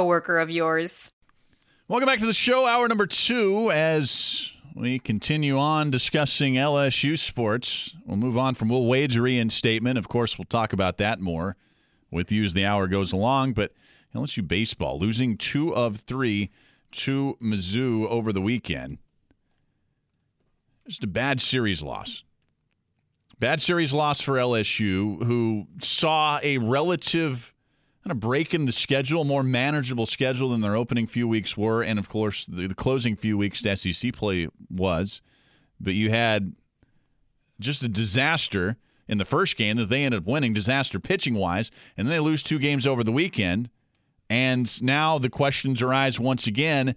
coworker of yours. Welcome back to the show, hour number two, as we continue on discussing LSU sports. We'll move on from Will Wade's reinstatement. Of course, we'll talk about that more with you as the hour goes along. But LSU baseball losing two of three to Mizzou over the weekend. Just a bad series loss. Bad series loss for LSU, who saw a relative kind of breaking the schedule, more manageable schedule than their opening few weeks were, and of course the, the closing few weeks to SEC play was. But you had just a disaster in the first game that they ended up winning, disaster pitching wise, and then they lose two games over the weekend. And now the questions arise once again.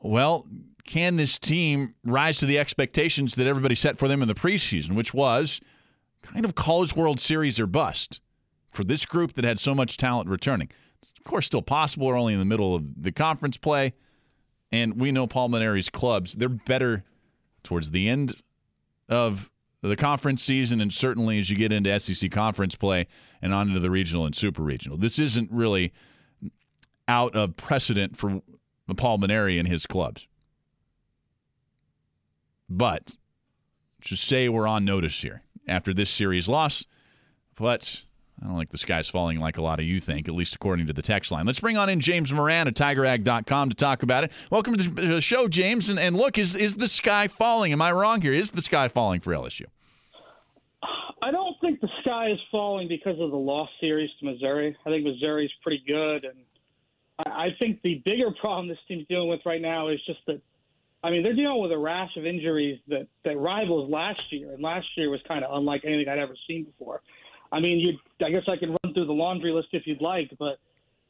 Well, can this team rise to the expectations that everybody set for them in the preseason, which was kind of College World Series or bust? For this group that had so much talent returning. It's of course, still possible. We're only in the middle of the conference play, and we know Paul Mainieri's clubs. They're better towards the end of the conference season, and certainly as you get into SEC conference play and on into the regional and super regional. This isn't really out of precedent for Paul Mainieri and his clubs. But just say we're on notice here after this series loss. But I don't think the sky's falling like a lot of you think, at least according to the text line. Let's bring on in James Moran at TigerAg.com to talk about it. Welcome to the show, James. And, and look, is is the sky falling? Am I wrong here? Is the sky falling for LSU? I don't think the sky is falling because of the lost series to Missouri. I think Missouri's pretty good, and I, I think the bigger problem this team's dealing with right now is just that. I mean, they're dealing with a rash of injuries that that rivals last year, and last year was kind of unlike anything I'd ever seen before. I mean, you. I guess I can run through the laundry list if you'd like, but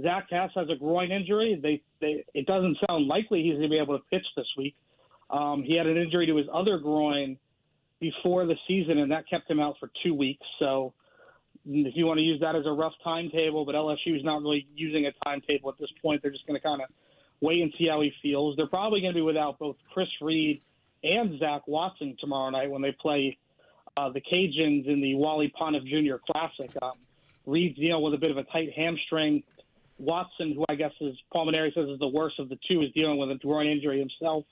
Zach Hess has a groin injury. They, they, it doesn't sound likely he's going to be able to pitch this week. Um, he had an injury to his other groin before the season, and that kept him out for two weeks. So, if you want to use that as a rough timetable, but LSU is not really using a timetable at this point. They're just going to kind of wait and see how he feels. They're probably going to be without both Chris Reed and Zach Watson tomorrow night when they play uh, the Cajuns in the Wally Pontiff Jr. Classic. Um, Reed's dealing with a bit of a tight hamstring. Watson, who I guess is Paul Mainieri says is the worst of the two, is dealing with a groin injury himself.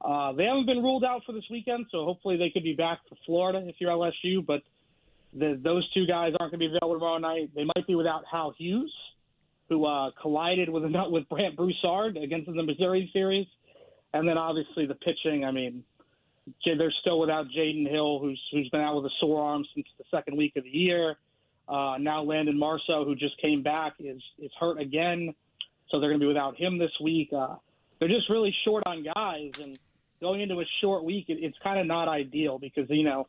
Uh, they haven't been ruled out for this weekend, so hopefully they could be back for Florida if you're LSU. But the, those two guys aren't going to be available tomorrow night. They might be without Hal Hughes, who uh, collided with with Brandt Broussard against in the Missouri series, and then obviously the pitching. I mean, they're still without Jaden Hill, who's who's been out with a sore arm since the second week of the year. Uh, now Landon Marceau, who just came back, is is hurt again, so they're going to be without him this week. Uh, they're just really short on guys, and going into a short week, it, it's kind of not ideal because you know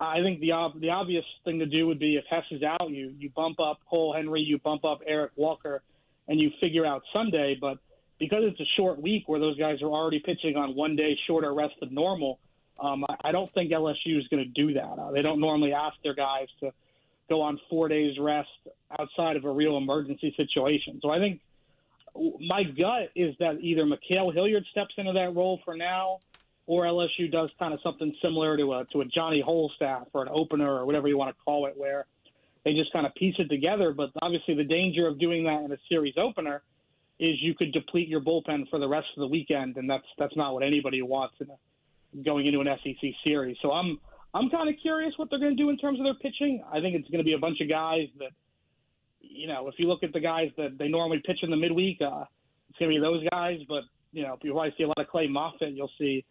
I think the ob- the obvious thing to do would be if Hess is out, you you bump up Cole Henry, you bump up Eric Walker, and you figure out Sunday. But because it's a short week where those guys are already pitching on one day shorter rest than normal, um, I, I don't think LSU is going to do that. Uh, they don't normally ask their guys to go on four days rest outside of a real emergency situation. So I think my gut is that either Ma'Khail Hilliard steps into that role for now, or LSU does kind of something similar to a to a Johnny Wholestaff or an opener or whatever you want to call it, where they just kind of piece it together. But obviously, the danger of doing that in a series opener is you could deplete your bullpen for the rest of the weekend, and that's that's not what anybody wants in a going into an SEC series. So I'm I'm kind of curious what they're going to do in terms of their pitching. I think it's going to be a bunch of guys that, you know, if you look at the guys that they normally pitch in the midweek, uh, it's going to be those guys. But you know, if you'll probably see a lot of Clay Moffitt. You'll see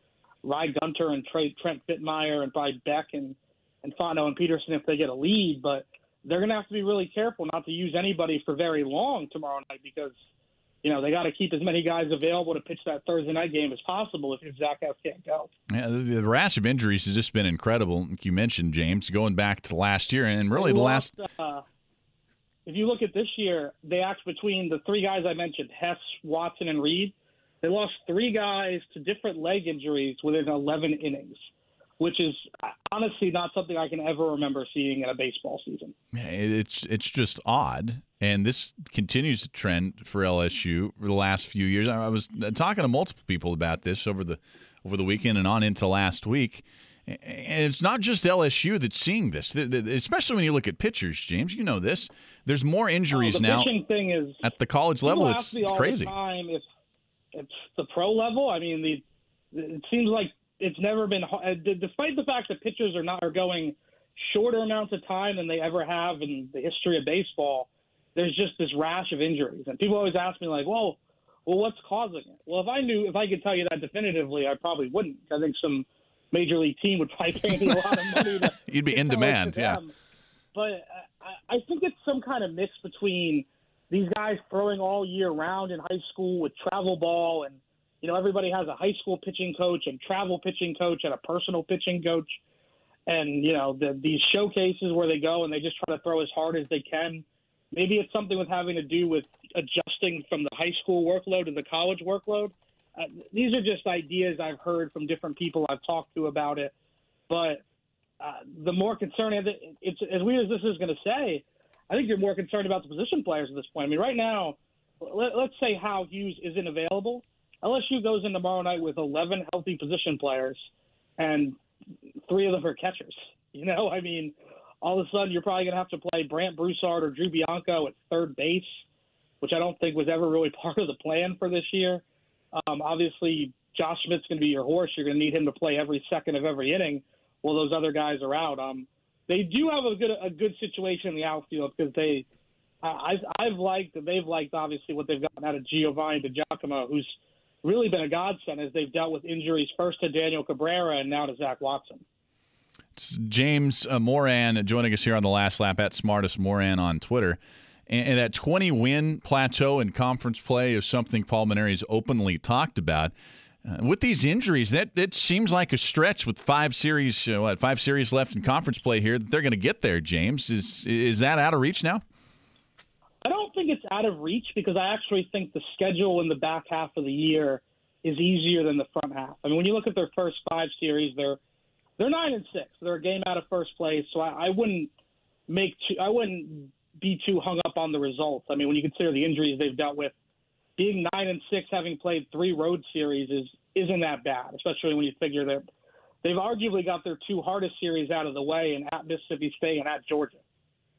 Ry Gunter and Trey, Trent Vietmeier and probably Beck and and Fontenot and Peterson if they get a lead. But they're going to have to be really careful not to use anybody for very long tomorrow night because you know, they got to keep as many guys available to pitch that Thursday night game as possible if Zach Hess can't go. Yeah, the, the rash of injuries has just been incredible. Like you mentioned, James, going back to last year and really the last. Uh, if you look at this year, they act between the three guys I mentioned, Hess, Watson, and Reed. They lost three guys to different leg injuries within 11 innings, which is honestly not something I can ever remember seeing in a baseball season. It's it's just odd, and this continues to trend for LSU for the last few years. I was talking to multiple people about this over the over the weekend and on into last week. And it's not just LSU that's seeing this, especially when you look at pitchers, James. You know this. There's more injuries oh, the now. thing is at the college level. It's, it's crazy. time if it's the pro level. I mean, the it seems like it's never been, uh, despite the fact that pitchers are not are going shorter amounts of time than they ever have in the history of baseball. There's just this rash of injuries, and people always ask me like, "Well, well, what's causing it?" Well, if I knew, if I could tell you that definitively, I probably wouldn't. I think some major league team would probably pay me a lot of money. To, You'd be in demand, yeah. But I, I think it's some kind of mix between these guys throwing all year round in high school with travel ball and you know everybody has a high school pitching coach and travel pitching coach and a personal pitching coach and you know the, these showcases where they go and they just try to throw as hard as they can maybe it's something with having to do with adjusting from the high school workload to the college workload uh, these are just ideas i've heard from different people i've talked to about it but uh, the more concerning it's as weird as this is going to say I think you're more concerned about the position players at this point. I mean, right now, let, us say Hal Hughes isn't available. LSU goes in tomorrow night with 11 healthy position players, and three of them are catchers. You know, I mean, all of a sudden you're probably going to have to play Brandt Broussard or Drew Bianco at third base, which I don't think was ever really part of the plan for this year. Um, obviously, Josh Smith's going to be your horse. You're going to need him to play every second of every inning while those other guys are out. Um, they do have a good a good situation in the outfield because they I've I've liked they've liked obviously what they've gotten out of Giovanni DiGiacomo, who's really been a godsend as they've dealt with injuries first to Daniel Cabrera and now to Zach Watson. It's James uh, Moran joining us here on the last lap at Smartest Moran on Twitter. And, that 20 win plateau in conference play is something Paul Mainieri's openly talked about. Uh, with these injuries, that it seems like a stretch with five series, uh, what five series left in conference play here that they're going to get there. James, is is that out of reach now? I don't think it's out of reach because I actually think the schedule in the back half of the year is easier than the front half. I mean, when you look at their first five series, they're they're nine and six. They're a game out of first place, so I, I wouldn't make too, I wouldn't be too hung up on the results. I mean, when you consider the injuries they've dealt with being nine and six, having played three road series, is isn't that bad, especially when you figure that they've arguably got their two hardest series out of the way, and at Mississippi State and at Georgia,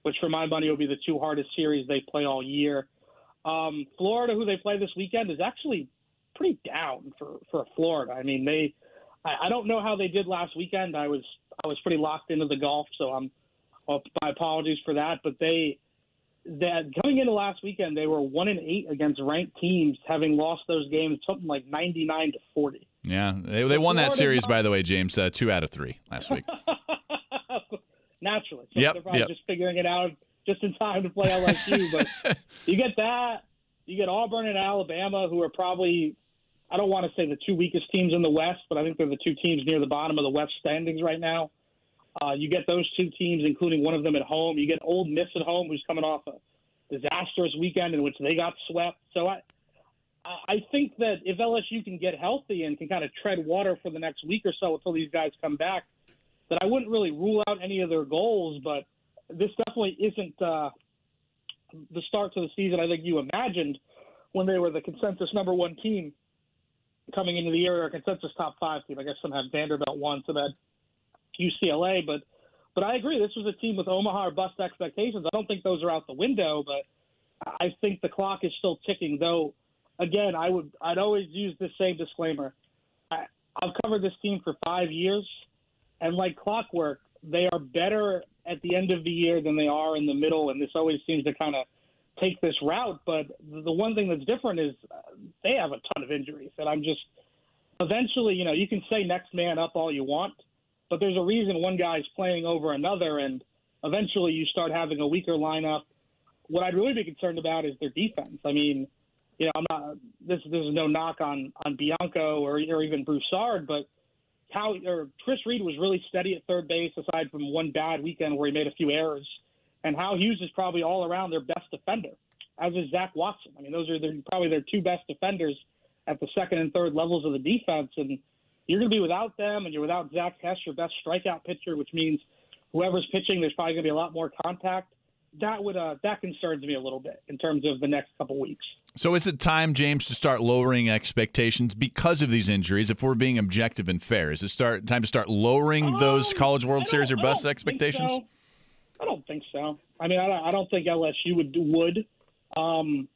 which for my money will be the two hardest series they play all year. Um, Florida, who they play this weekend, is actually pretty down for for Florida. I mean, they I, I don't know how they did last weekend. I was I was pretty locked into the golf, so I'm well, my apologies for that. But they that coming into last weekend, they were one and eight against ranked teams, having lost those games something like ninety nine to forty. Yeah, they, they won that series, by the way, James. Uh, two out of three last week. Naturally, so yep, they're probably yep. just figuring it out just in time to play LSU. but you get that, you get Auburn and Alabama, who are probably I don't want to say the two weakest teams in the West, but I think they're the two teams near the bottom of the West standings right now. Uh, you get those two teams, including one of them at home. You get Ole Miss at home, who's coming off a disastrous weekend in which they got swept. So I, I think that if LSU can get healthy and can kind of tread water for the next week or so until these guys come back, that I wouldn't really rule out any of their goals. But this definitely isn't uh, the start to the season I think you imagined when they were the consensus number one team coming into the year, or consensus top five team. I guess some had Vanderbilt one, some had UCLA, but but I agree. This was a team with Omaha or bust expectations. I don't think those are out the window, but I think the clock is still ticking. Though, again, I would I'd always use the same disclaimer. I, I've covered this team for five years, and like clockwork, they are better at the end of the year than they are in the middle, and this always seems to kind of take this route. But the one thing that's different is uh, they have a ton of injuries, and I'm just eventually, you know, you can say next man up all you want but there's a reason one guy's playing over another, and eventually you start having a weaker lineup. What I'd really be concerned about is their defense. I mean, you know, I'm not. This, this is no knock on on Bianco or or even Broussard, but how or Chris Reed was really steady at third base, aside from one bad weekend where he made a few errors and Hal Hughes is probably all around their best defender, as is Zach Watson. I mean, those are their, probably their two best defenders at the second and third levels of the defense, and you're going to be without them, and you're without Zach Hess, your best strikeout pitcher, which means whoever's pitching, there's probably going to be a lot more contact. That would uh, that concerns me a little bit in terms of the next couple weeks. So is it time, James, to start lowering expectations because of these injuries? If we're being objective and fair, is it start time to start lowering um, those College World Series or bust expectations? So. I don't think so. I mean, I don't, I don't think LSU would would. Um,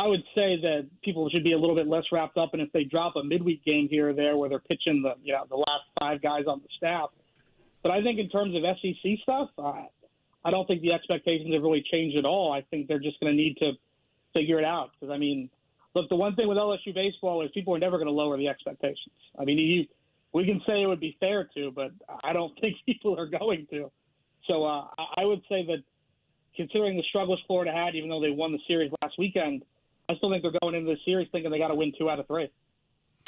I would say that people should be a little bit less wrapped up, and if they drop a midweek game here or there where they're pitching the you know the last five guys on the staff, but I think in terms of SEC stuff, uh, I don't think the expectations have really changed at all. I think they're just going to need to figure it out. Because I mean, look, the one thing with LSU baseball is people are never going to lower the expectations. I mean, you, we can say it would be fair to, but I don't think people are going to. So uh, I would say that considering the struggles Florida had, even though they won the series last weekend, I still think they're going into the series thinking they got to win two out of three.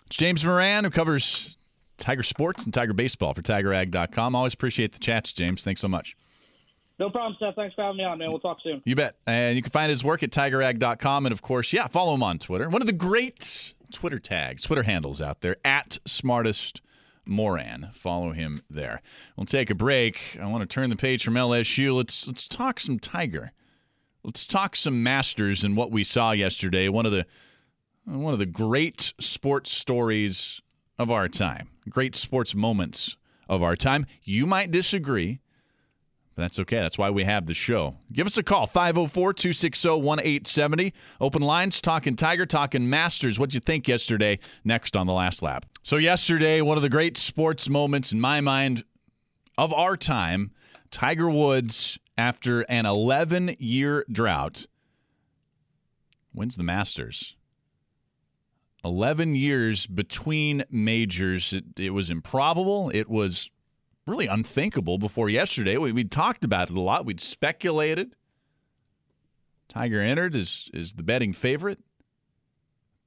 It's James Moran, who covers Tiger Sports and Tiger Baseball for TigerAg.com. Always appreciate the chats, James. Thanks so much. No problem, Seth. Thanks for having me on, man. We'll talk soon. You bet. And you can find his work at tigerag.com. And of course, yeah, follow him on Twitter. One of the great Twitter tags, Twitter handles out there, at smartest Moran. Follow him there. We'll take a break. I want to turn the page from LSU. Let's let's talk some Tiger. Let's talk some Masters and what we saw yesterday. One of the one of the great sports stories of our time. Great sports moments of our time. You might disagree. But that's okay. That's why we have the show. Give us a call 504 260 1870. Open lines, talking Tiger, talking Masters. What'd you think yesterday? Next on the last lap. So, yesterday, one of the great sports moments in my mind of our time Tiger Woods, after an 11 year drought, wins the Masters. 11 years between majors. It, it was improbable. It was really unthinkable before yesterday. We, we talked about it a lot. We'd speculated. Tiger entered as, as the betting favorite.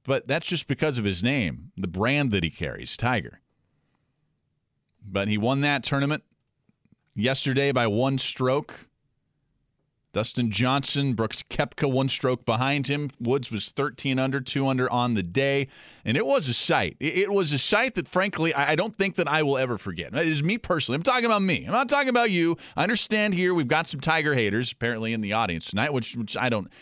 But that's just because of his name, the brand that he carries, Tiger. But he won that tournament yesterday by one stroke. Dustin Johnson, Brooks Koepka, one stroke behind him. Woods was 13 under, 2 under on the day. And it was a sight. It was a sight that, frankly, I don't think that I will ever forget. It is me personally. I'm talking about me. I'm not talking about you. I understand here we've got some Tiger haters apparently in the audience tonight, which, which I don't.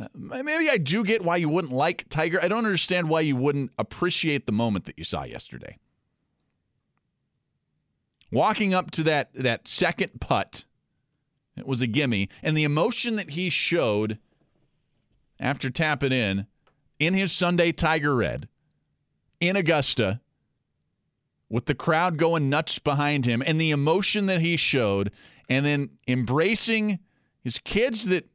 Uh, maybe I do get why you wouldn't like Tiger. I don't understand why you wouldn't appreciate the moment that you saw yesterday. Walking up to that that second putt it was a gimme. And the emotion that he showed after tapping in in his Sunday Tiger Red in Augusta with the crowd going nuts behind him and the emotion that he showed and then embracing his kids that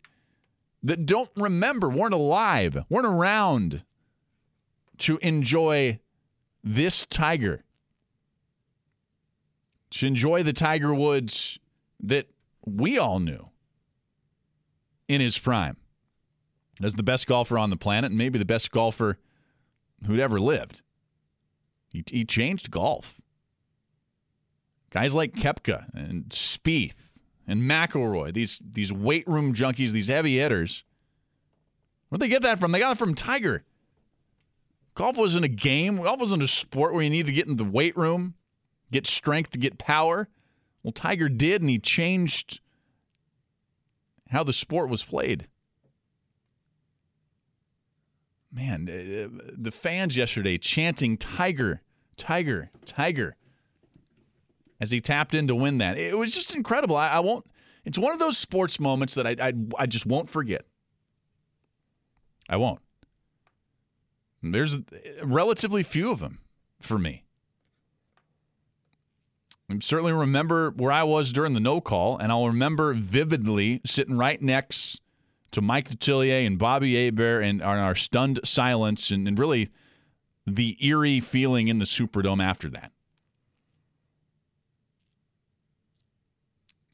that don't remember, weren't alive, weren't around to enjoy this Tiger. To enjoy the Tiger Woods that we all knew in his prime as the best golfer on the planet and maybe the best golfer who'd ever lived. He, he changed golf. Guys like Koepka and Spieth and McIlroy, these these weight room junkies, these heavy hitters. Where'd they get that from? They got it from Tiger. Golf wasn't a game. Golf wasn't a sport where you need to get in the weight room, get strength to get power. Well, Tiger did, and he changed how the sport was played. Man, uh, the fans yesterday chanting Tiger, Tiger, Tiger as he tapped in to win that. It was just incredible. I, I won't. It's one of those sports moments that I, I, I just won't forget. I won't. There's relatively few of them for me. I certainly remember where I was during the no call, and I'll remember vividly sitting right next to Mike Detillier and Bobby Hebert and our stunned silence and, and really the eerie feeling in the Superdome after that.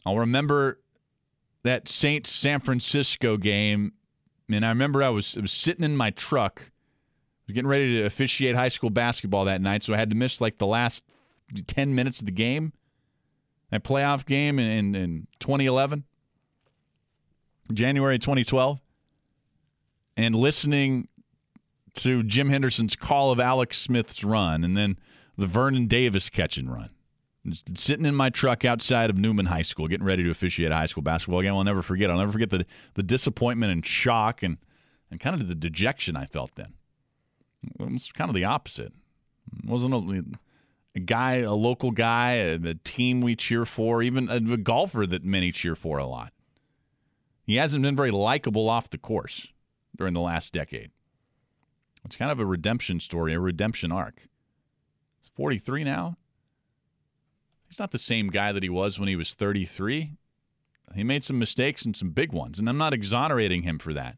I'll remember that Saints San Francisco game, and I remember I was, I was sitting in my truck, was getting ready to officiate high school basketball that night, so I had to miss like the last 10 minutes of the game, that playoff game in, in 2011. January 2012, and listening to Jim Henderson's call of Alex Smith's run, and then the Vernon Davis catch and run. Just sitting in my truck outside of Newman High School, getting ready to officiate a high school basketball game. I'll never forget. I'll never forget the the disappointment and shock and and kind of the dejection I felt then. It was kind of the opposite. It wasn't a, a guy, a local guy, uh, a, a team we cheer for, even a, a golfer that many cheer for a lot. He hasn't been very likable off the course during the last decade. It's kind of a redemption story, a redemption arc. He's 43 now. He's not the same guy that he was when he was 33. He made some mistakes and some big ones, and I'm not exonerating him for that.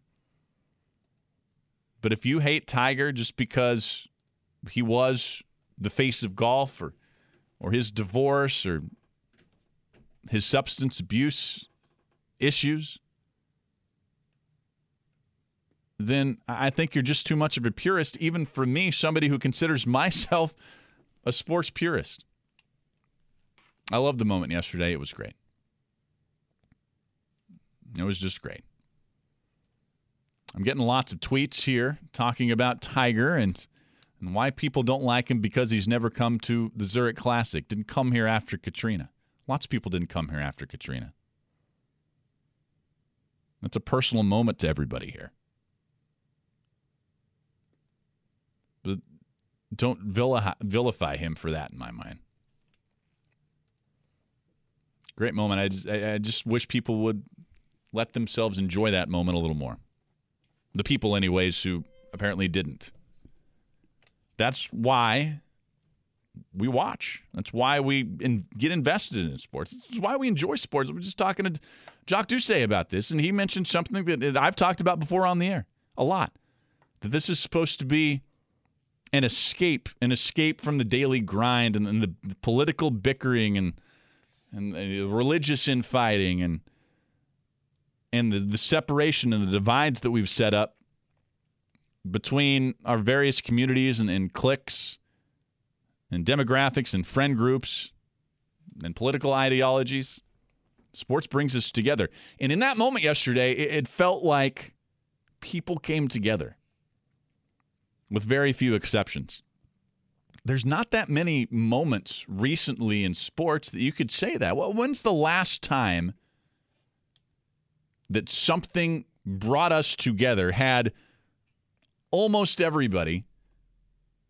But if you hate Tiger just because he was the face of golf or or his divorce or his substance abuse issues, then I think you're just too much of a purist, even for me, somebody who considers myself a sports purist. I loved the moment yesterday. It was great. It was just great. I'm getting lots of tweets here talking about Tiger and and why people don't like him because he's never come to the Zurich Classic. Didn't come here after Katrina. Lots of people didn't come here after Katrina. That's a personal moment to everybody here. But don't vilify him for that in my mind. Great moment. I just, I just wish people would let themselves enjoy that moment a little more. The people, anyways, who apparently didn't. That's why we watch. That's why we in, get invested in sports. That's why we enjoy sports. We're just talking to Jock Doucet about this, and he mentioned something that I've talked about before on the air a lot. That this is supposed to be an escape, an escape from the daily grind and, and the, the, political bickering and and the religious infighting and and the, the separation and the divides that we've set up between our various communities and, and cliques and demographics and friend groups and political ideologies. Sports brings us together. And in that moment yesterday, it, it felt like people came together with very few exceptions. There's not that many moments recently in sports that you could say that. Well, when's the last time that something brought us together, had almost everybody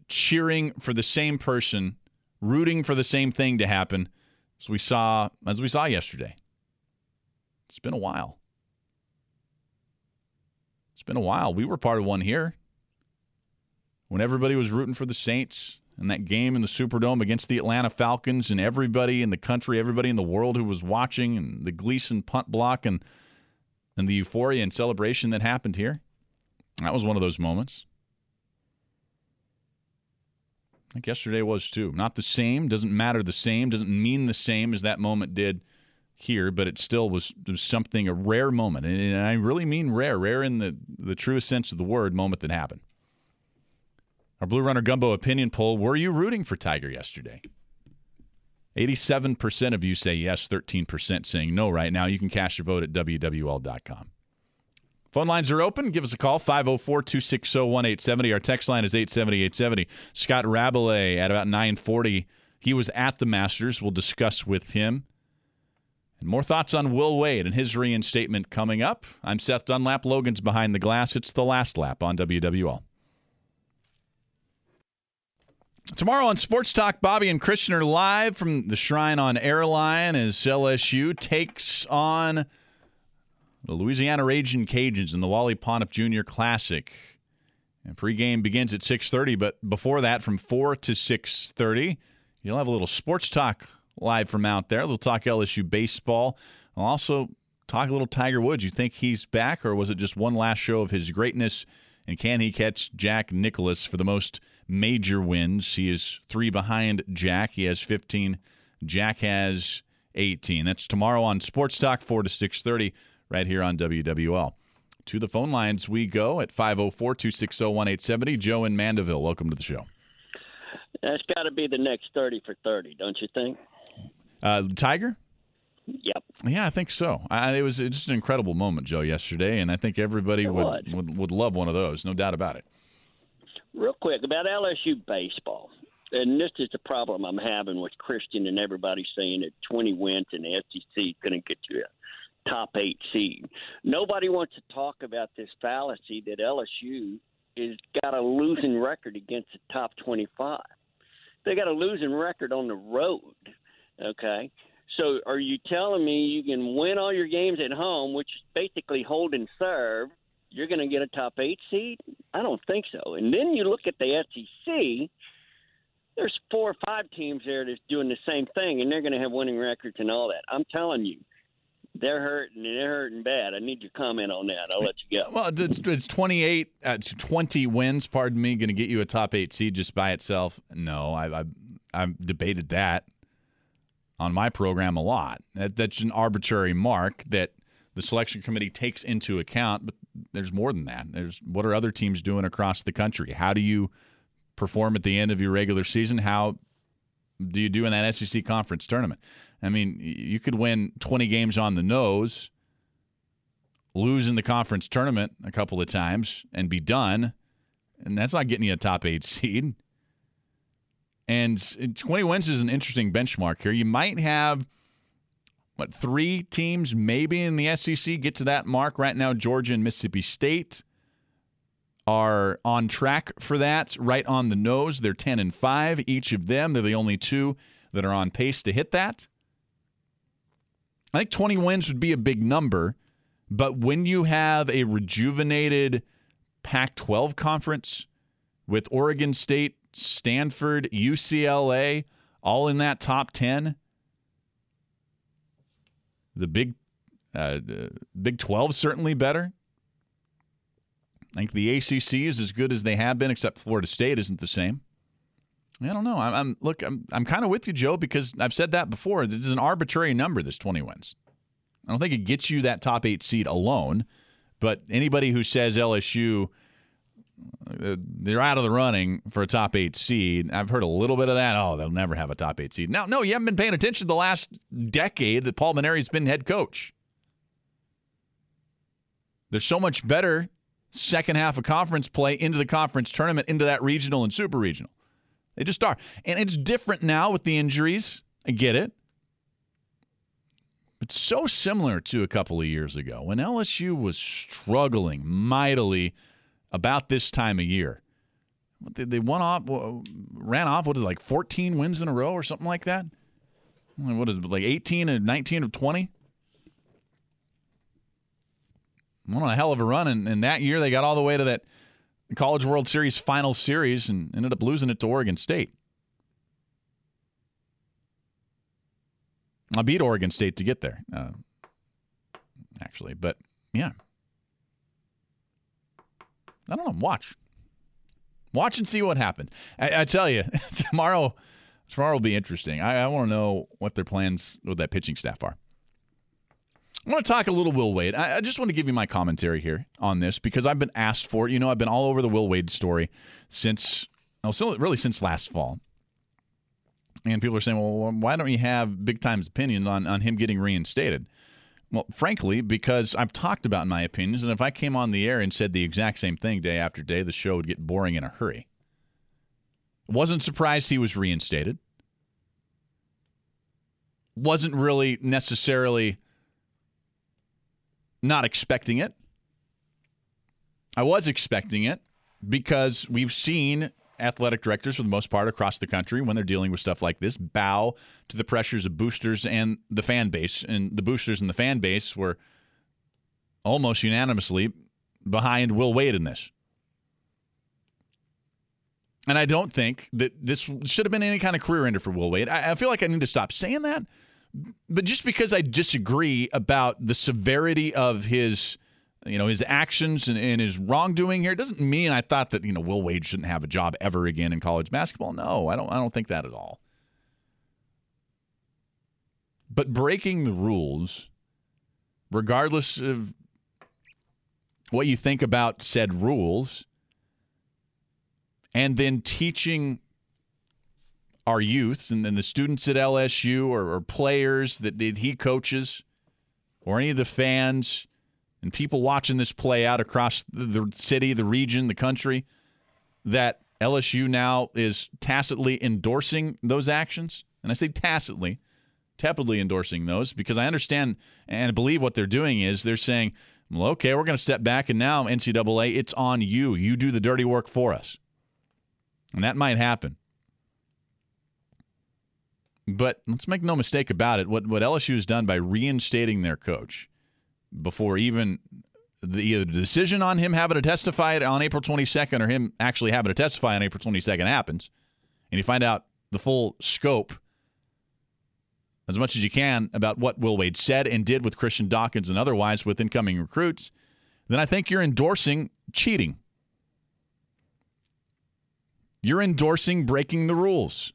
cheering for the same person, rooting for the same thing to happen as we saw as we saw yesterday. It's been a while. It's been a while. We were part of one here. When everybody was rooting for the Saints in that game in the Superdome against the Atlanta Falcons and everybody in the country, everybody in the world who was watching and the Gleason punt block and and the euphoria and celebration that happened here. That was one of those moments. I think yesterday was too. Not the same, doesn't matter the same, doesn't mean the same as that moment did here, but it still was, was something, a rare moment. And, and I really mean rare, rare in the, the truest sense of the word, moment that happened. Our Blue Runner Gumbo opinion poll Were you rooting for Tiger yesterday? 87% of you say yes, 13% saying no right now. You can cast your vote at WWL.com. Phone lines are open. Give us a call, 504 260 1870. Our text line is 870 870. Scott Rabalais at about 940. He was at the Masters. We'll discuss with him. And more thoughts on Will Wade and his reinstatement coming up. I'm Seth Dunlap. Logan's behind the glass. It's the last lap on WWL. Tomorrow on Sports Talk, Bobby and Christian are live from the Shrine on Airline as LSU takes on the Louisiana Raging Cajuns in the Wally Pontiff Jr. Classic. And pregame begins at 6:30, but before that, from 4 to 6:30, you'll have a little sports talk live from out there. We'll talk LSU baseball. I'll also talk a little Tiger Woods. You think he's back, or was it just one last show of his greatness? And can he catch Jack Nicklaus for the most major wins? He is three behind Jack. He has 15. Jack has 18. That's tomorrow on Sports Talk, 4 to 6:30 right here on WWL. To the phone lines we go at 504 260 1870. Joe in Mandeville, welcome to the show. That's got to be the next 30 for 30, don't you think? Uh, Tiger? Yep. Yeah, I think so. I, it was just an incredible moment, Joe, yesterday, and I think everybody would, would would love one of those, no doubt about it. Real quick about LSU baseball, and this is the problem I'm having with Christian and everybody saying that 20 wins in the SEC couldn't get you a top eight seed. Nobody wants to talk about this fallacy that LSU is got a losing record against the top 25. They got a losing record on the road. Okay, so are you telling me you can win all your games at home, which is basically hold and serve? You're going to get a top eight seed? I don't think so. And then you look at the SEC. There's four or five teams there that's doing the same thing, and they're going to have winning records and all that. I'm telling you, they're hurting and they're hurting bad. I need your comment on that. I'll let you go. Well, it's, it's 28, uh, 20 wins, pardon me, going to get you a top eight seed just by itself. No, I, I, I've debated that on my program a lot. That, that's an arbitrary mark that the selection committee takes into account, but there's more than that. There's what are other teams doing across the country? How do you perform at the end of your regular season? How do you do in that SEC conference tournament? I mean, you could win 20 games on the nose, lose in the conference tournament a couple of times, and be done. And that's not getting you a top eight seed. And 20 wins is an interesting benchmark here. You might have, what, three teams maybe in the SEC get to that mark. Right now, Georgia and Mississippi State are on track for that, right on the nose. They're 10 and 5, each of them. They're the only two that are on pace to hit that. I think 20 wins would be a big number, but when you have a rejuvenated Pac 12 conference with Oregon State Stanford, UCLA, all in that top 10. The Big uh, Big 12 certainly better. I think the ACC is as good as they have been, except Florida State isn't the same. I don't know. I'm, I'm look. I'm I'm kind of with you, Joe, because I've said that before. This is an arbitrary number. This 20 wins. I don't think it gets you that top eight seed alone. But anybody who says LSU uh, they're out of the running for a top eight seed. I've heard a little bit of that. Oh, they'll never have a top eight seed. Now, no, you haven't been paying attention the last decade that Paul Mainieri's been head coach. There's so much better second half of conference play into the conference tournament, into that regional and super regional. They just are. And it's different now with the injuries. I get it. It's so similar to a couple of years ago when LSU was struggling mightily about this time of year. They won off, ran off. What is it, like 14 wins in a row or something like that? What is it, like 18 and 19 of 20? Went on a hell of a run, and, and that year they got all the way to that College World Series final series and ended up losing it to Oregon State. I beat Oregon State to get there, uh, actually, but yeah. I don't know. Watch. Watch and see what happens. I, I tell you, tomorrow, tomorrow will be interesting. I, I want to know what their plans with that pitching staff are. I want to talk a little Will Wade. I, I, just want to give you my commentary here on this because I've been asked for it. You know, I've been all over the Will Wade story since, oh, so really since last fall. And people are saying, well, why don't you have big time's opinions on, on him getting reinstated? Well, frankly, because I've talked about my opinions, and if I came on the air and said the exact same thing day after day, the show would get boring in a hurry. Wasn't surprised he was reinstated. Wasn't really necessarily not expecting it. I was expecting it because we've seen athletic directors, for the most part, across the country, when they're dealing with stuff like this, bow to the pressures of boosters and the fan base. And the boosters and the fan base were almost unanimously behind Will Wade in this. And I don't think that this should have been any kind of career ender for Will Wade. I, I feel like I need to stop saying that. But just because I disagree about the severity of his you know his actions and, and, his wrongdoing here doesn't mean I thought that you know Will Wade shouldn't have a job ever again in college basketball. No, I don't. I don't think that at all. But breaking the rules, regardless of what you think about said rules, and then teaching our youths and then the students at LSU or, or players that, that he coaches or any of the fans and people watching this play out across the, the city, the region, the country, that LSU now is tacitly endorsing those actions? And I say tacitly, tepidly endorsing those because I understand and believe what they're doing is they're saying, well, okay, we're going to step back, and now, NCAA, it's on you. You do the dirty work for us. And that might happen. But let's make no mistake about it. What, what LSU has done by reinstating their coach before even the, the decision on him having to testify on April 22nd or him actually having to testify on April 22nd happens, and you find out the full scope as much as you can about what Will Wade said and did with Christian Dawkins and otherwise with incoming recruits, then I think you're endorsing cheating. You're endorsing breaking the rules.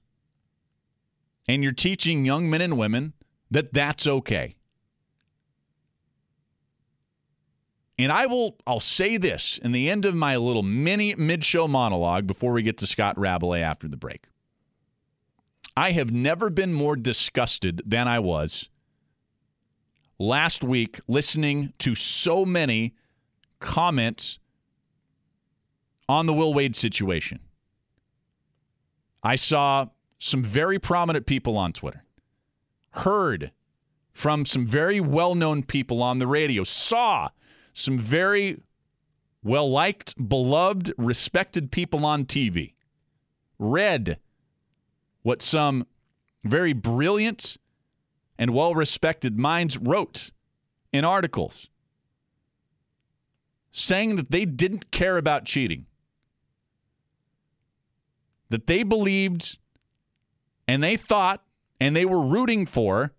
And you're teaching young men and women that that's okay. And I will I'll say this in the end of my little mini mid-show monologue before we get to Scott Rabalais after the break. I have never been more disgusted than I was last week listening to so many comments on the Will Wade situation. I saw some very prominent people on Twitter, heard from some very well known people on the radio, saw some very well liked, beloved, respected people on TV, read what some very brilliant and well respected minds wrote in articles saying that they didn't care about cheating, that they believed and they thought and they were rooting for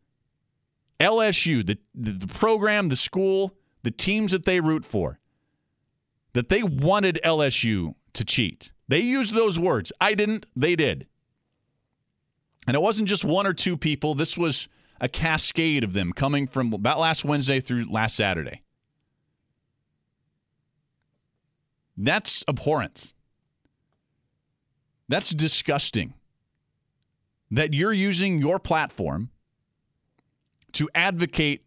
LSU, the, the program, the school, the teams that they root for, that they wanted LSU to cheat. They used those words. I didn't, they did. And it wasn't just one or two people, this was a cascade of them coming from about last Wednesday through last Saturday. That's abhorrent. That's disgusting. That you're using your platform to advocate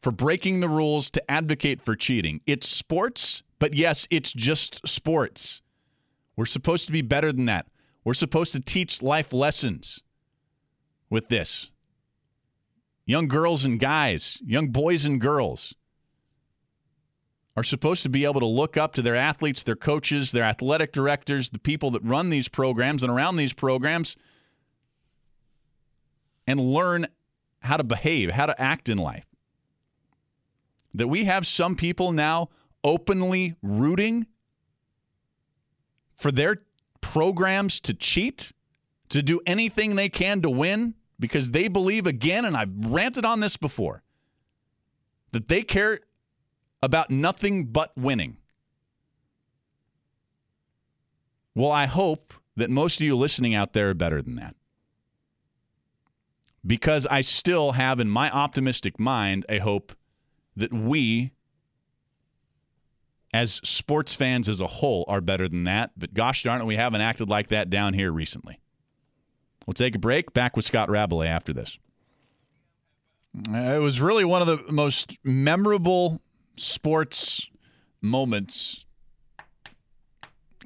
for breaking the rules, to advocate for cheating. It's sports, but yes, it's just sports. We're supposed to be better than that. We're supposed to teach life lessons with this. Young girls and guys, young boys and girls are supposed to be able to look up to their athletes, their coaches, their athletic directors, the people that run these programs and around these programs, and learn how to behave, how to act in life. That we have some people now openly rooting for their programs to cheat, to do anything they can to win because they believe again, and I've ranted on this before, that they care about nothing but winning. Well, I hope that most of you listening out there are better than that. Because I still have in my optimistic mind a hope that we as sports fans as a whole are better than that. But gosh darn it, we haven't acted like that down here recently. We'll take a break. Back with Scott Rabalais after this. It was really one of the most memorable sports moments.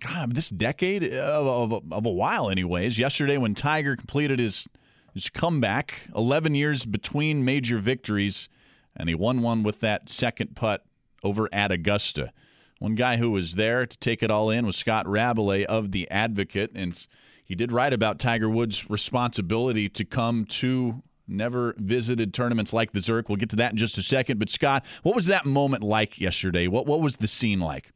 God, this decade of, of, of a while, anyways. Yesterday, when Tiger completed his his comeback, 11 years between major victories, and he won one with that second putt over at Augusta. One guy who was there to take it all in was Scott Rabalais of The Advocate, and he did write about Tiger Woods' responsibility to come to never visited tournaments like the Zurich. We'll get to that in just a second. But Scott, what was that moment like yesterday? What what was the scene like?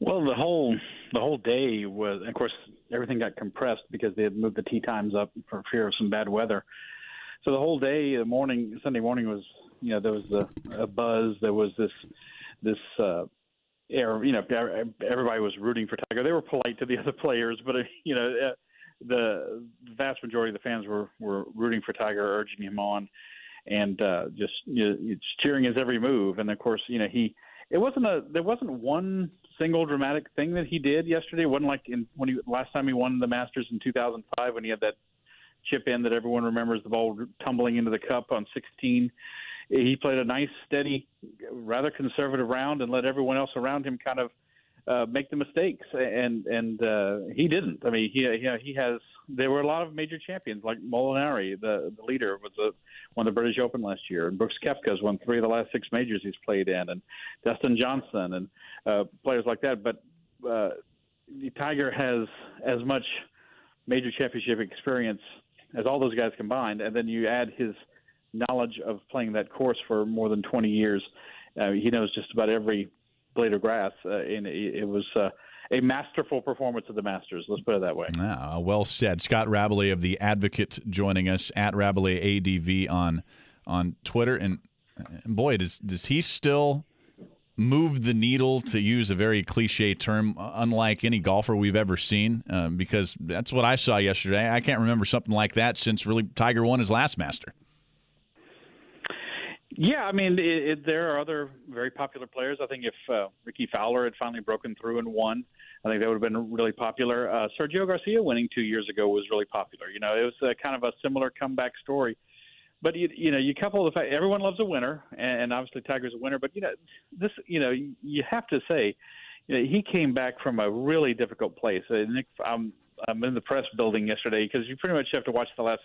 Well, the whole the whole day was, of course, everything got compressed because they had moved the tee times up for fear of some bad weather. So the whole day, the morning, Sunday morning was, you know, there was a, a buzz. There was this this uh, air. You know, everybody was rooting for Tiger. They were polite to the other players, but uh, you know, uh, the vast majority of the fans were were rooting for Tiger, urging him on, and uh, just you know, cheering his every move. And of course, you know, he it wasn't a there wasn't one single dramatic thing that he did yesterday. It wasn't like in when he last time he won the Masters in 2005 when he had that chip in that everyone remembers the ball tumbling into the cup on 16. He played a nice, steady, rather conservative round and let everyone else around him kind of uh, make the mistakes, and and uh, he didn't. I mean, he he, he has. There were a lot of major champions like Molinari, the the leader, was a, won the British Open last year, and Brooks Koepka's won three of the last six majors he's played in, and Dustin Johnson and uh, players like that. But uh, the Tiger has as much major championship experience as all those guys combined, and then you add his knowledge of playing that course for more than 20 years. Uh, he knows just about every blade of grass, uh, and it, was. Uh, a masterful performance of the Masters. Let's put it that way. Ah, well said. Scott Rabalais of the Advocate joining us at Rabalais ADV on on Twitter, and, boy, does does he still move the needle to use a very cliche term, unlike any golfer we've ever seen? Uh, because that's what I saw yesterday. I can't remember something like that since really Tiger won his last Master. Yeah, I mean, it, it, there are other very popular players. I think if uh, Rickie Fowler had finally broken through and won, I think that would have been really popular. Uh, Sergio Garcia winning two years ago was really popular. You know, it was a, kind of a similar comeback story. But you, you know, you couple the fact everyone loves a winner, and obviously Tiger's a winner. But you know, this, you know, you have to say, you know, he came back from a really difficult place. Uh, Nick, I'm I'm in the press building yesterday because you pretty much have to watch the last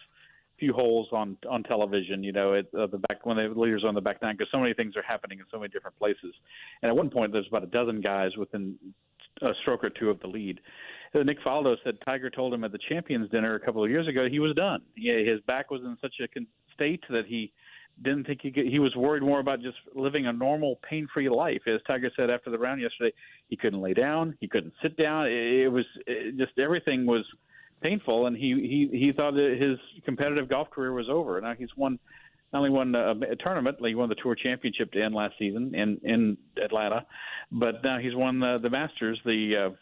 few holes on on television. You know, at uh, the back when the leaders on the back nine, because so many things are happening in so many different places. And at one point, there's about a dozen guys within a stroke or two of the lead. Uh, Nick Faldo said Tiger told him at the Champions Dinner a couple of years ago he was done. Yeah, his back was in such a con- state that he didn't think he could, he was worried more about just living a normal pain-free life. As Tiger said after the round yesterday, he couldn't lay down, he couldn't sit down. It, it was it just everything was painful, and he he he thought that his competitive golf career was over. Now he's won not only won a, a tournament, he won the Tour Championship to end last season in in Atlanta, but now he's won the the Masters, the uh,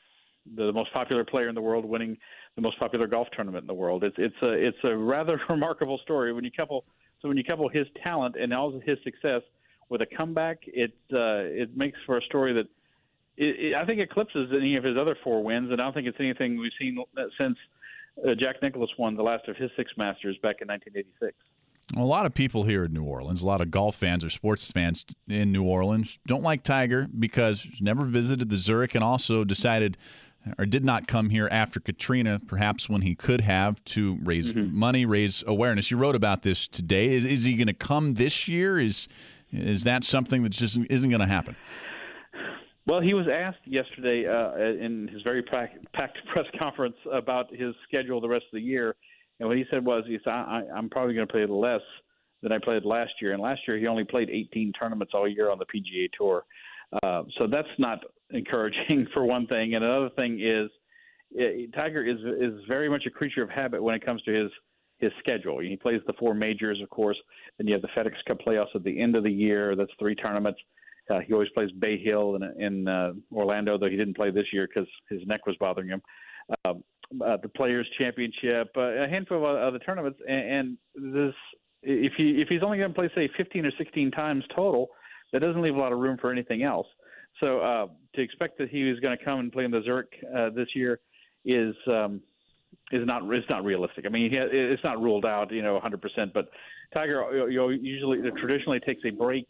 the most popular player in the world, winning the most popular golf tournament in the world. It's it's a it's a rather remarkable story when you couple so when you couple his talent and all his success with a comeback, it uh, it makes for a story that it, it, I think eclipses any of his other four wins, and I don't think it's anything we've seen since uh, Jack Nicklaus won the last of his six Masters back in 1986. a lot of people here in New Orleans, a lot of golf fans or sports fans in New Orleans, don't like Tiger because he's never visited the Zurich and also decided or did not come here after Katrina, perhaps when he could have to raise mm-hmm. money, raise awareness. You wrote about this today. Is, is he going to come this year? Is is that something that just isn't going to happen? Well, he was asked yesterday uh, in his very packed, press conference about his schedule the rest of the year, and what he said was, "He said I, I'm probably going to play less than I played last year, and last year he only played 18 tournaments all year on the PGA Tour, uh, so that's not encouraging for one thing. And another thing is, it, Tiger is is very much a creature of habit when it comes to his his schedule. He plays the four majors, of course. Then you have the FedEx Cup playoffs at the end of the year. That's three tournaments. Uh, he always plays Bay Hill in, in uh, Orlando, though he didn't play this year because his neck was bothering him. Uh, uh, the Players Championship, uh, a handful of other tournaments, and, and this if he if he's only going to play say 15 or 16 times total, that doesn't leave a lot of room for anything else. So uh, to expect that he was going to come and play in the Zurich uh, this year is um, is not it's not realistic. I mean, he, it's not ruled out, you know, 100%. But Tiger, you know, usually traditionally takes a break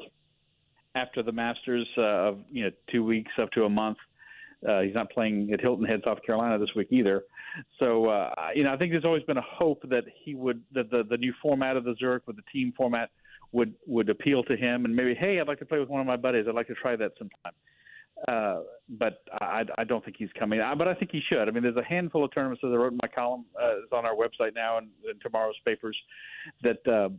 after the Masters uh, of you know two weeks up to a month. Uh, he's not playing at Hilton Head, South Carolina this week either. So uh, you know, I think there's always been a hope that he would that the the new format of the Zurich with the team format would would appeal to him, and maybe hey, I'd like to play with one of my buddies. I'd like to try that sometime. Uh, but I, I don't think he's coming. I, but I think he should. I mean, there's a handful of tournaments that I wrote in my column. Uh, it's on our website now and in tomorrow's papers. That uh,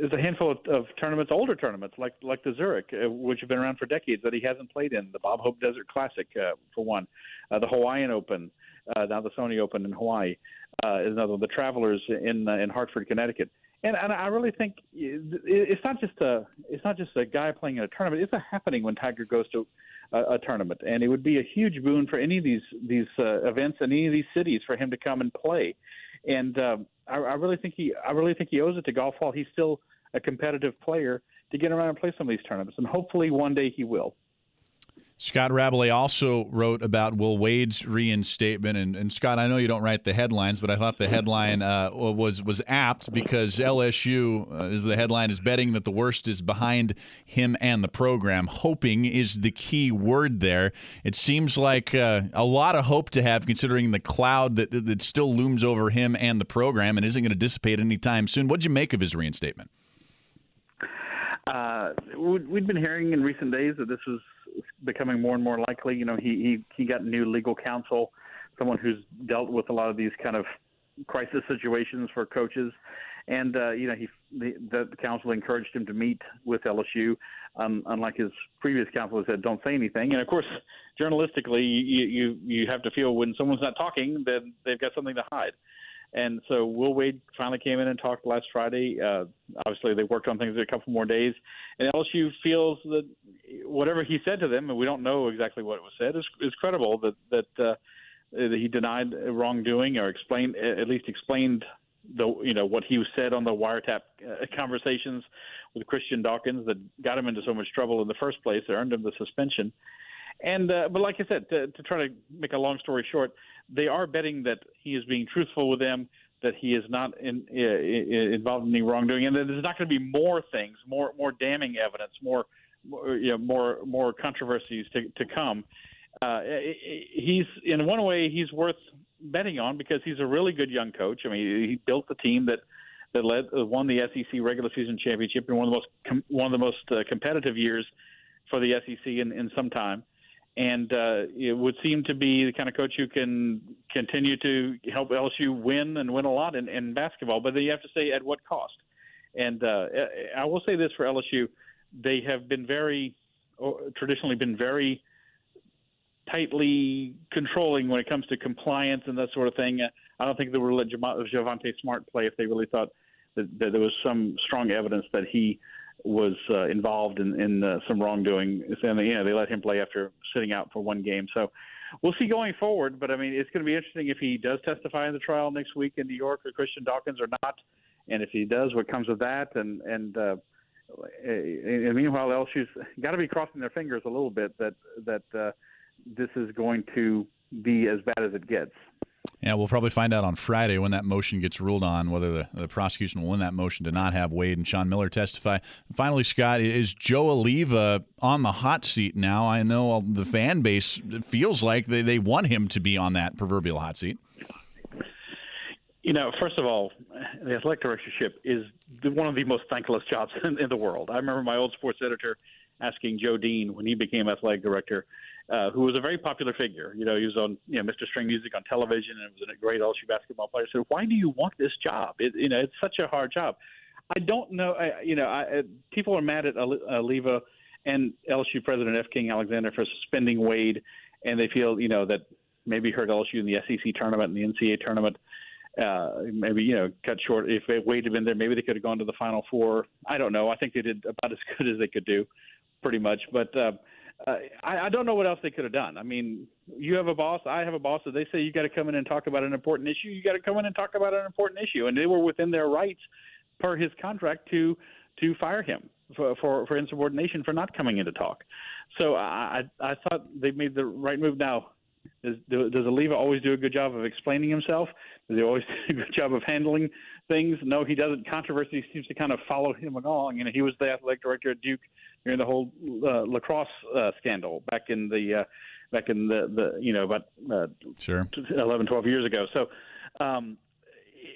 there's a handful of, of tournaments, older tournaments like like the Zurich, uh, which have been around for decades that he hasn't played in. The Bob Hope Desert Classic, uh, for one, uh, the Hawaiian Open, uh, now the Sony Open in Hawaii, uh, is another. One. The Travelers in uh, in Hartford, Connecticut, and and I really think it's not just a it's not just a guy playing in a tournament. It's a happening when Tiger goes to a, a tournament, and it would be a huge boon for any of these these events in any of these cities for him to come and play. And um, I, I really think he I really think he owes it to golf while he's still a competitive player to get around and play some of these tournaments, and hopefully one day he will. Scott Rabalais also wrote about Will Wade's reinstatement, and, and Scott, I know you don't write the headlines, but I thought the headline uh, was was apt because LSU uh, is the headline is betting that the worst is behind him and the program. Hoping is the key word there. It seems like uh, a lot of hope to have, considering the cloud that that still looms over him and the program, and isn't going to dissipate anytime soon. What'd you make of his reinstatement? Uh, we'd been hearing in recent days that this was becoming more and more likely. You know, he he he got new legal counsel, someone who's dealt with a lot of these kind of crisis situations for coaches, and uh, you know he the, the counsel encouraged him to meet with LSU, um, unlike his previous counsel who said don't say anything. And of course, journalistically, you you you have to feel when someone's not talking, then they've got something to hide. And so Will Wade finally came in and talked last Friday. Uh, obviously, they worked on things a couple more days, and LSU feels that whatever he said to them, and we don't know exactly what was said, is, is credible. That that, uh, that he denied wrongdoing or explained at least explained the you know what he said on the wiretap uh, conversations with Christian Dawkins that got him into so much trouble in the first place. That earned him the suspension. And uh, but like I said, to, to try to make a long story short, they are betting that he is being truthful with them, that he is not in, uh, involved in any wrongdoing, and that there's not going to be more things, more more damning evidence, more, you know, more more controversies to to come. Uh, he's in one way he's worth betting on because he's a really good young coach. I mean, he built the team that that led won the SEC regular season championship in one of the most com- one of the most uh, competitive years for the SEC in, in some time and uh, it would seem to be the kind of coach who can continue to help LSU win and win a lot in, in basketball. But then you have to say at what cost. And uh, I will say this for LSU: they have been very traditionally been very tightly controlling when it comes to compliance and that sort of thing. I don't think they would let Javonte Smart play if they really thought that, that there was some strong evidence that he was uh, involved in, in uh, some wrongdoing. And you know, they let him play after sitting out for one game. So we'll see going forward. But I mean, it's going to be interesting if he does testify in the trial next week in New York or Christian Dawkins or not. And if he does, what comes of that? And and uh, and meanwhile, LSU's got to be crossing their fingers a little bit that that uh, this is going to be as bad as it gets. Yeah, we'll probably find out on Friday when that motion gets ruled on whether the, the prosecution will win that motion to not have Wade and Sean Miller testify. finally, Scott, is Joe Alleva on the hot seat now? I know uh, the fan base feels like they, they want him to be on that proverbial hot seat. You know, first of all, the athletic directorship is one of the most thankless jobs in, in the world. I remember my old sports editor asking Joe Dean when he became athletic director uh, who was a very popular figure. You know, he was on you know Mr. String Music on television and was a great LSU basketball player. So why do you want this job? It, you know, it's such a hard job. I don't know. I, you know, I, people are mad at Alleva and LSU President F. King Alexander for suspending Wade, and they feel you know that maybe hurt LSU in the SEC tournament and the NCAA tournament. Uh, maybe you know cut short. If Wade had been there, maybe they could have gone to the Final Four. I don't know. I think they did about as good as they could do, pretty much. But uh, uh, I, I don't know what else they could have done. I mean, you have a boss, I have a boss. So they say you got to come in and talk about an important issue. You got to come in and talk about an important issue, and they were within their rights per his contract to to fire him for for, for insubordination for not coming in to talk. So I I thought they made the right move. Now, does does Alleva always do a good job of explaining himself? Does he always do a good job of handling things? No, he doesn't. Controversy seems to kind of follow him along. You know, he was the athletic director at Duke during the whole uh, lacrosse uh, scandal back in the uh, back in the, the you know about uh, sure 11, 12 years ago. So um,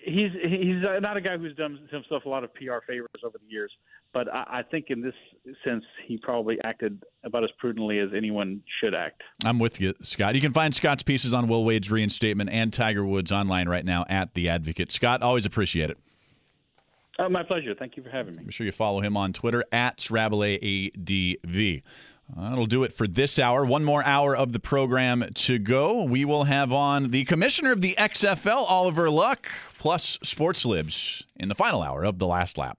he's he's not a guy who's done himself a lot of PR favors over the years, but I, I think in this sense he probably acted about as prudently as anyone should act. I'm with you, Scott. You can find Scott's pieces on Will Wade's reinstatement and Tiger Woods online right now at the Advocate. Scott, always appreciate it. Oh, my pleasure. Thank you for having me. Be sure you follow him on Twitter at Rabalais ADV. Uh, that'll do it for this hour. One more hour of the program to go. We will have on the commissioner of the XFL, Oliver Luck, plus Sports Libs in the final hour of the last lap.